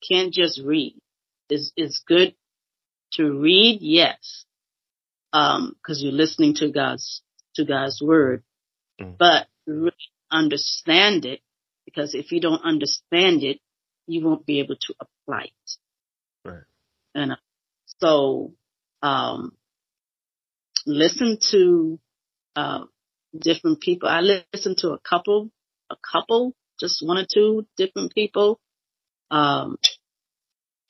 Can't just read. It's, it's good to read, yes. Um, cause you're listening to God's to God's word, mm. but really understand it because if you don't understand it, you won't be able to apply it. Right. And uh, so, um, listen to, uh, different people. I listen to a couple, a couple, just one or two different people. Um,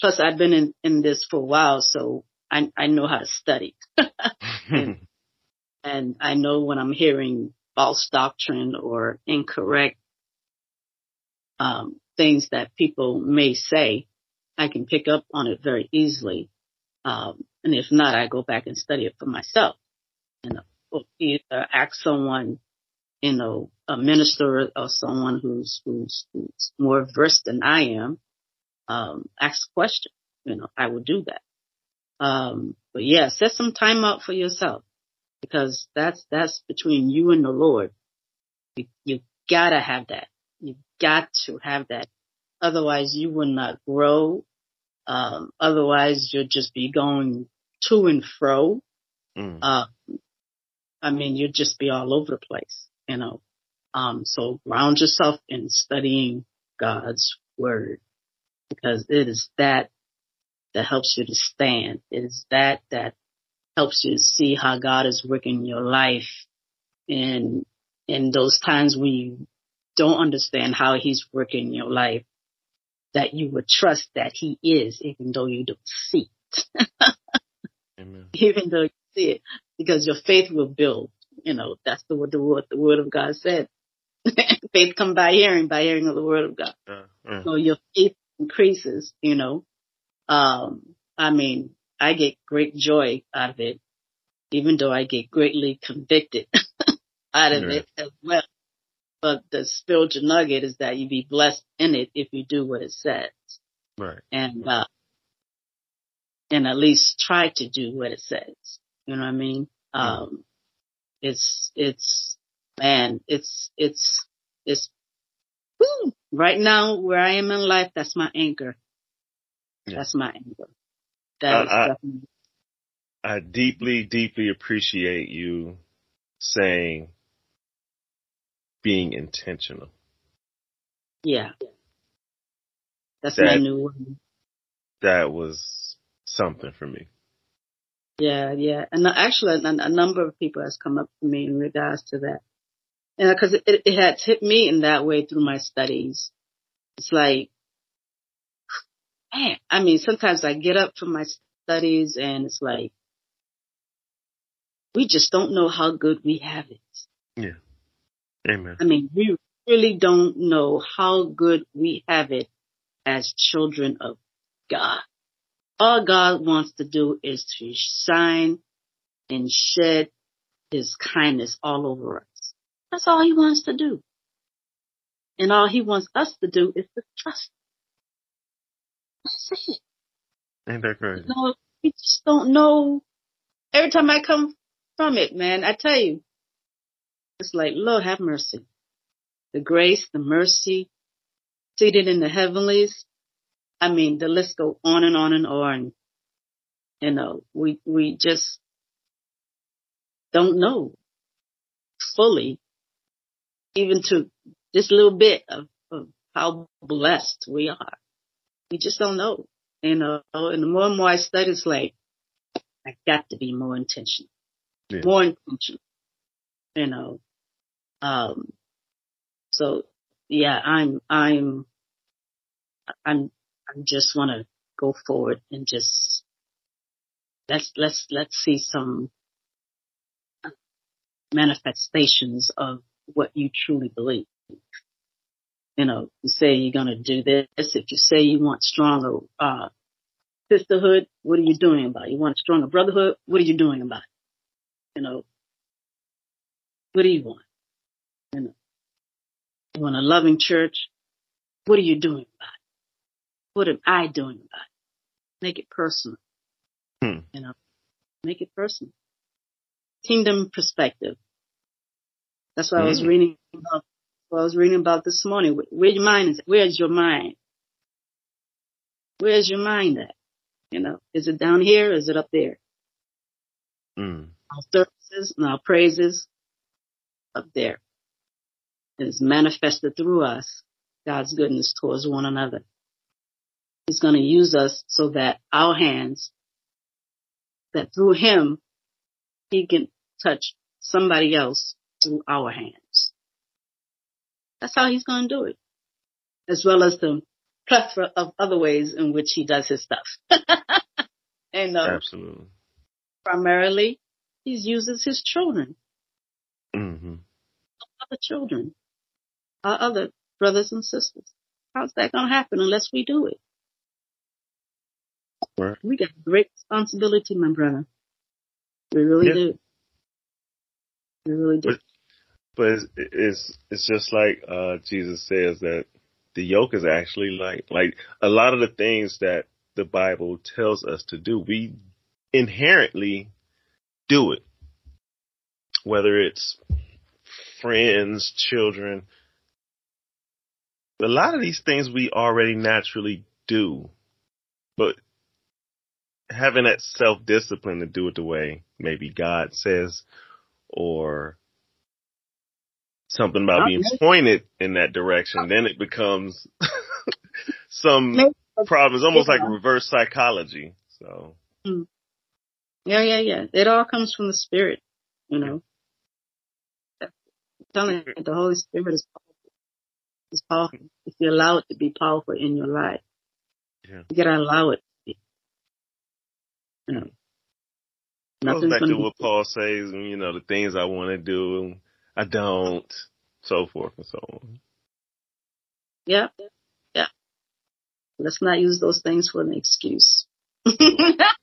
plus I've been in, in this for a while, so I, I know how to study. and, and I know when I'm hearing false doctrine or incorrect, um, things that people may say, I can pick up on it very easily. Um, and if not, I go back and study it for myself. You know, or either ask someone, you know, a minister or someone who's who's, who's more versed than I am. Um, ask questions. You know, I will do that. Um, but yeah, set some time out for yourself because that's that's between you and the Lord. You, you gotta have that. You got to have that. Otherwise, you will not grow. Um, otherwise, you'll just be going to and fro. Mm. Uh, I mean, you'd just be all over the place, you know. Um, so ground yourself in studying God's word because it is that that helps you to stand. It is that that helps you to see how God is working in your life and in those times when you don't understand how he's working in your life, that you would trust that he is, even though you don't see it. Amen. Even though you see it, because your faith will build. You know, that's the, the word, the word of God said. faith come by hearing, by hearing of the word of God. Uh, uh. So your faith increases, you know. Um, I mean, I get great joy out of it, even though I get greatly convicted out of it as well. But the spiritual nugget is that you be blessed in it if you do what it says. Right. And, uh, and at least try to do what it says. You know what I mean? Um, it's, it's, man, it's, it's, it's, whew, right now where I am in life, that's my anchor. Yeah. That's my anchor. That I, I, I deeply, deeply appreciate you saying being intentional. Yeah. That's that, my new one. That was something for me. Yeah, yeah. And actually, a, a number of people has come up to me in regards to that. And uh, because it, it had hit me in that way through my studies. It's like, man, I mean, sometimes I get up from my studies and it's like, we just don't know how good we have it. Yeah. Amen. I mean, we really don't know how good we have it as children of God. All God wants to do is to shine and shed his kindness all over us. That's all he wants to do. And all he wants us to do is to trust. That's it. Ain't that great? You know, we just don't know. Every time I come from it, man, I tell you, it's like, Lord have mercy. The grace, the mercy, seated in the heavenlies. I mean, the list go on and on and on. You know, we, we just don't know fully, even to this little bit of, of how blessed we are. We just don't know. You know, and the more and more I study, it's like, I got to be more intentional. Yeah. More intentional. You know, um, so yeah, I'm, I'm, I'm, I just want to go forward and just let's, let's, let's see some manifestations of what you truly believe. You know, you say you're going to do this. If you say you want stronger, uh, sisterhood, what are you doing about it? You want a stronger brotherhood? What are you doing about it? You know, what do you want? You know, you want a loving church? What are you doing about it? What am I doing about it? Make it personal. Hmm. You know, make it personal. Kingdom perspective. That's what hmm. I was hmm. reading about. What I was reading about this morning. Where your mind is? Where's your mind? Where's your mind at? You know, is it down here? is it up there? Hmm. Our services and our praises up there. It's manifested through us God's goodness towards one another. He's going to use us so that our hands, that through him, he can touch somebody else through our hands. That's how he's going to do it. As well as the plethora of other ways in which he does his stuff. and uh, Absolutely. primarily, he uses his children, hmm other children, our other brothers and sisters. How's that going to happen unless we do it? Right. We got great responsibility, my brother. We really Yeah. do. We really do. But- But it's, it's it's just like uh, Jesus says that the yoke is actually like like a lot of the things that the Bible tells us to do. We inherently do it, whether it's friends, children. A lot of these things we already naturally do, but having that self discipline to do it the way maybe God says, or something about Oh, being pointed in that direction, then it becomes some Maybe- problems, almost like reverse psychology. So, hmm. Yeah, yeah, yeah. It all comes from the Spirit, you know. I'm telling you, the Holy Spirit is powerful. It's powerful. If you allow it to be powerful in your life, Yeah. you gotta allow it to be. You know. Nothing's back gonna what Paul says, you know, the things I want to do, I don't, so forth and so on. Yeah, yeah. Let's not use those things for an excuse. I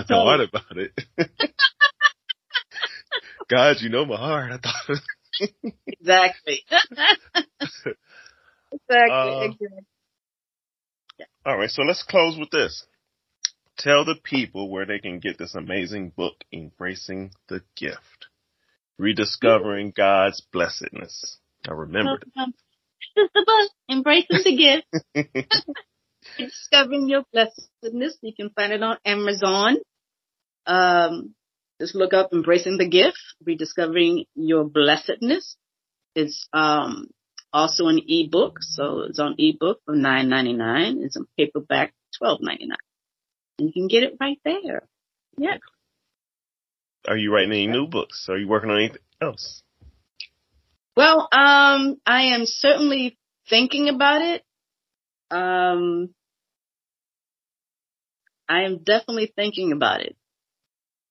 I, thought about it. God, you know my heart. I thought, exactly. exactly. Uh, exactly. all right, so let's close with this. Tell the people where they can get this amazing book, Embracing the Gift, Rediscovering God's Blessedness. I remembered Um, Just the book, Embracing the Gift. Rediscovering Your Blessedness. You can find it on Amazon. Um, just look up Embracing the Gift, Rediscovering Your Blessedness. It's um, also an ebook, so it's on ebook for nine ninety nine. It's on paperback twelve ninety nine. You can get it right there. Yeah. Are you writing any new books? Are you working on anything else? Well, um, I am certainly thinking about it. Um, I am definitely thinking about it.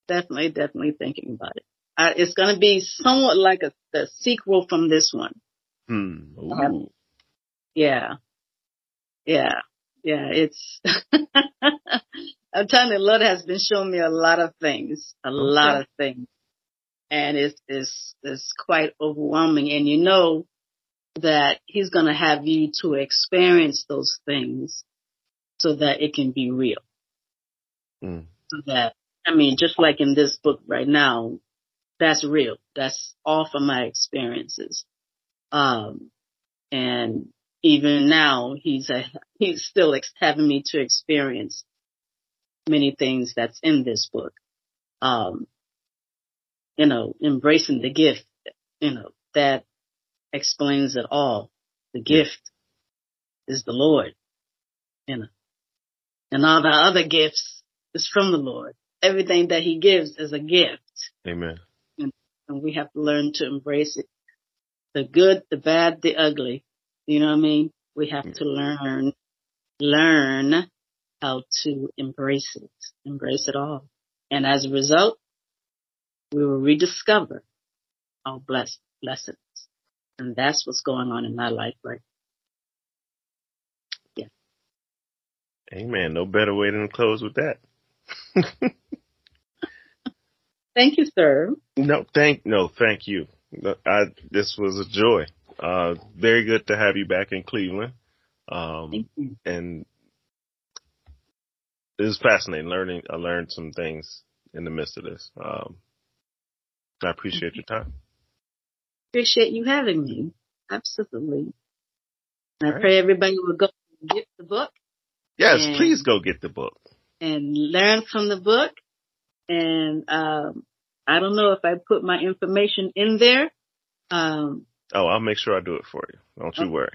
Definitely, definitely thinking about it. Uh, it's going to be somewhat like a, a sequel from this one. Hmm. Um, Yeah. Yeah. Yeah. It's, I'm telling you, Lord has been showing me a lot of things, a lot of things. And it's, it's, it's quite overwhelming. And you know that he's going to have you to experience those things so that it can be real. Mm. So that, I mean, just like in this book right now, that's real. That's all from my experiences. Um, and even now he's a, he's still ex- having me to experience many things that's in this book. Um, you know, embracing the gift, you know, that explains it all. The gift is the Lord, you know, and all the other gifts is from the Lord. Everything that he gives is a gift Amen. and we have to learn to embrace it. The good, the bad, the ugly. You know what I mean? We have to learn, learn how to embrace it, embrace it all. And as a result, we will rediscover our blessed blessings. And that's what's going on in my life right now. Amen. No better way than to close with that. Thank you, sir. No, thank no, thank you. I this was a joy. Uh, very good to have you back in Cleveland. Um, and it was fascinating learning. I learned some things in the midst of this. Um, I appreciate your time. Appreciate you having me. Absolutely. And I right. pray everybody will go get the book Yes, And- please go get the book. and learn from the book. And um, I don't know if I put my information in there, um, Oh, I'll make sure I do it for you. Don't you okay. worry.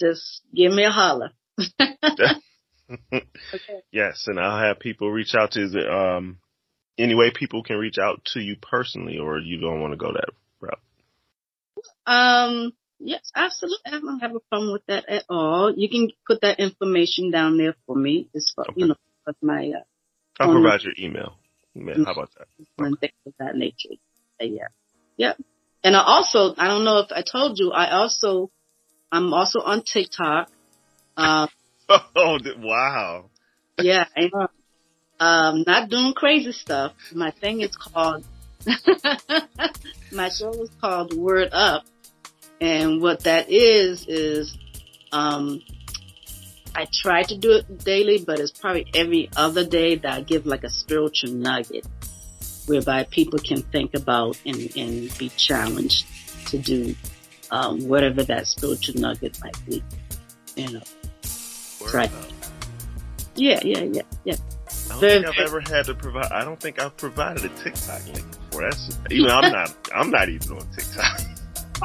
Just give me a holler. okay. Yes, and I'll have people reach out to you. Um, any way people can reach out to you personally, or you don't want to go that route? Um, yes, absolutely. I don't have a problem with that at all. You can put that information down there for me. It's for, okay. you know, with my, uh, I'll provide your email. email. How about that? And things of that nature. Yeah. Yep. And I also, I don't know if I told you, I also, I'm also on TikTok. Um, oh, wow. Yeah. And, um, not doing crazy stuff. My thing is called, my show is called Word Up. And what that is, is, um, I try to do it daily, but it's probably every other day that I give like a spiritual nugget whereby people can think about and, and be challenged to do um, whatever that spiritual nugget might be. You know. Right. Yeah, yeah, yeah, yeah. I don't think I've ever had to provide. I don't think I've provided a TikTok link before. That's even I'm not. I'm not even on TikTok.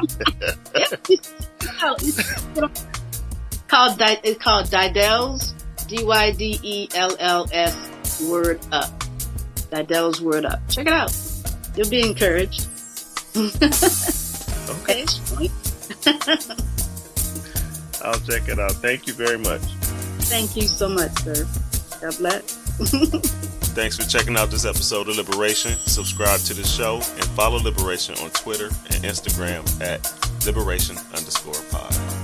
called it's called Dydell's D Y D E L L S word up. Dydell's word up. Check it out. You'll be encouraged. okay. I'll check it out. Thank you very much. Thank you so much, sir. God bless. Thanks for checking out this episode of Liberation. Subscribe to the show and follow Liberation on Twitter and Instagram at Liberation underscore pod.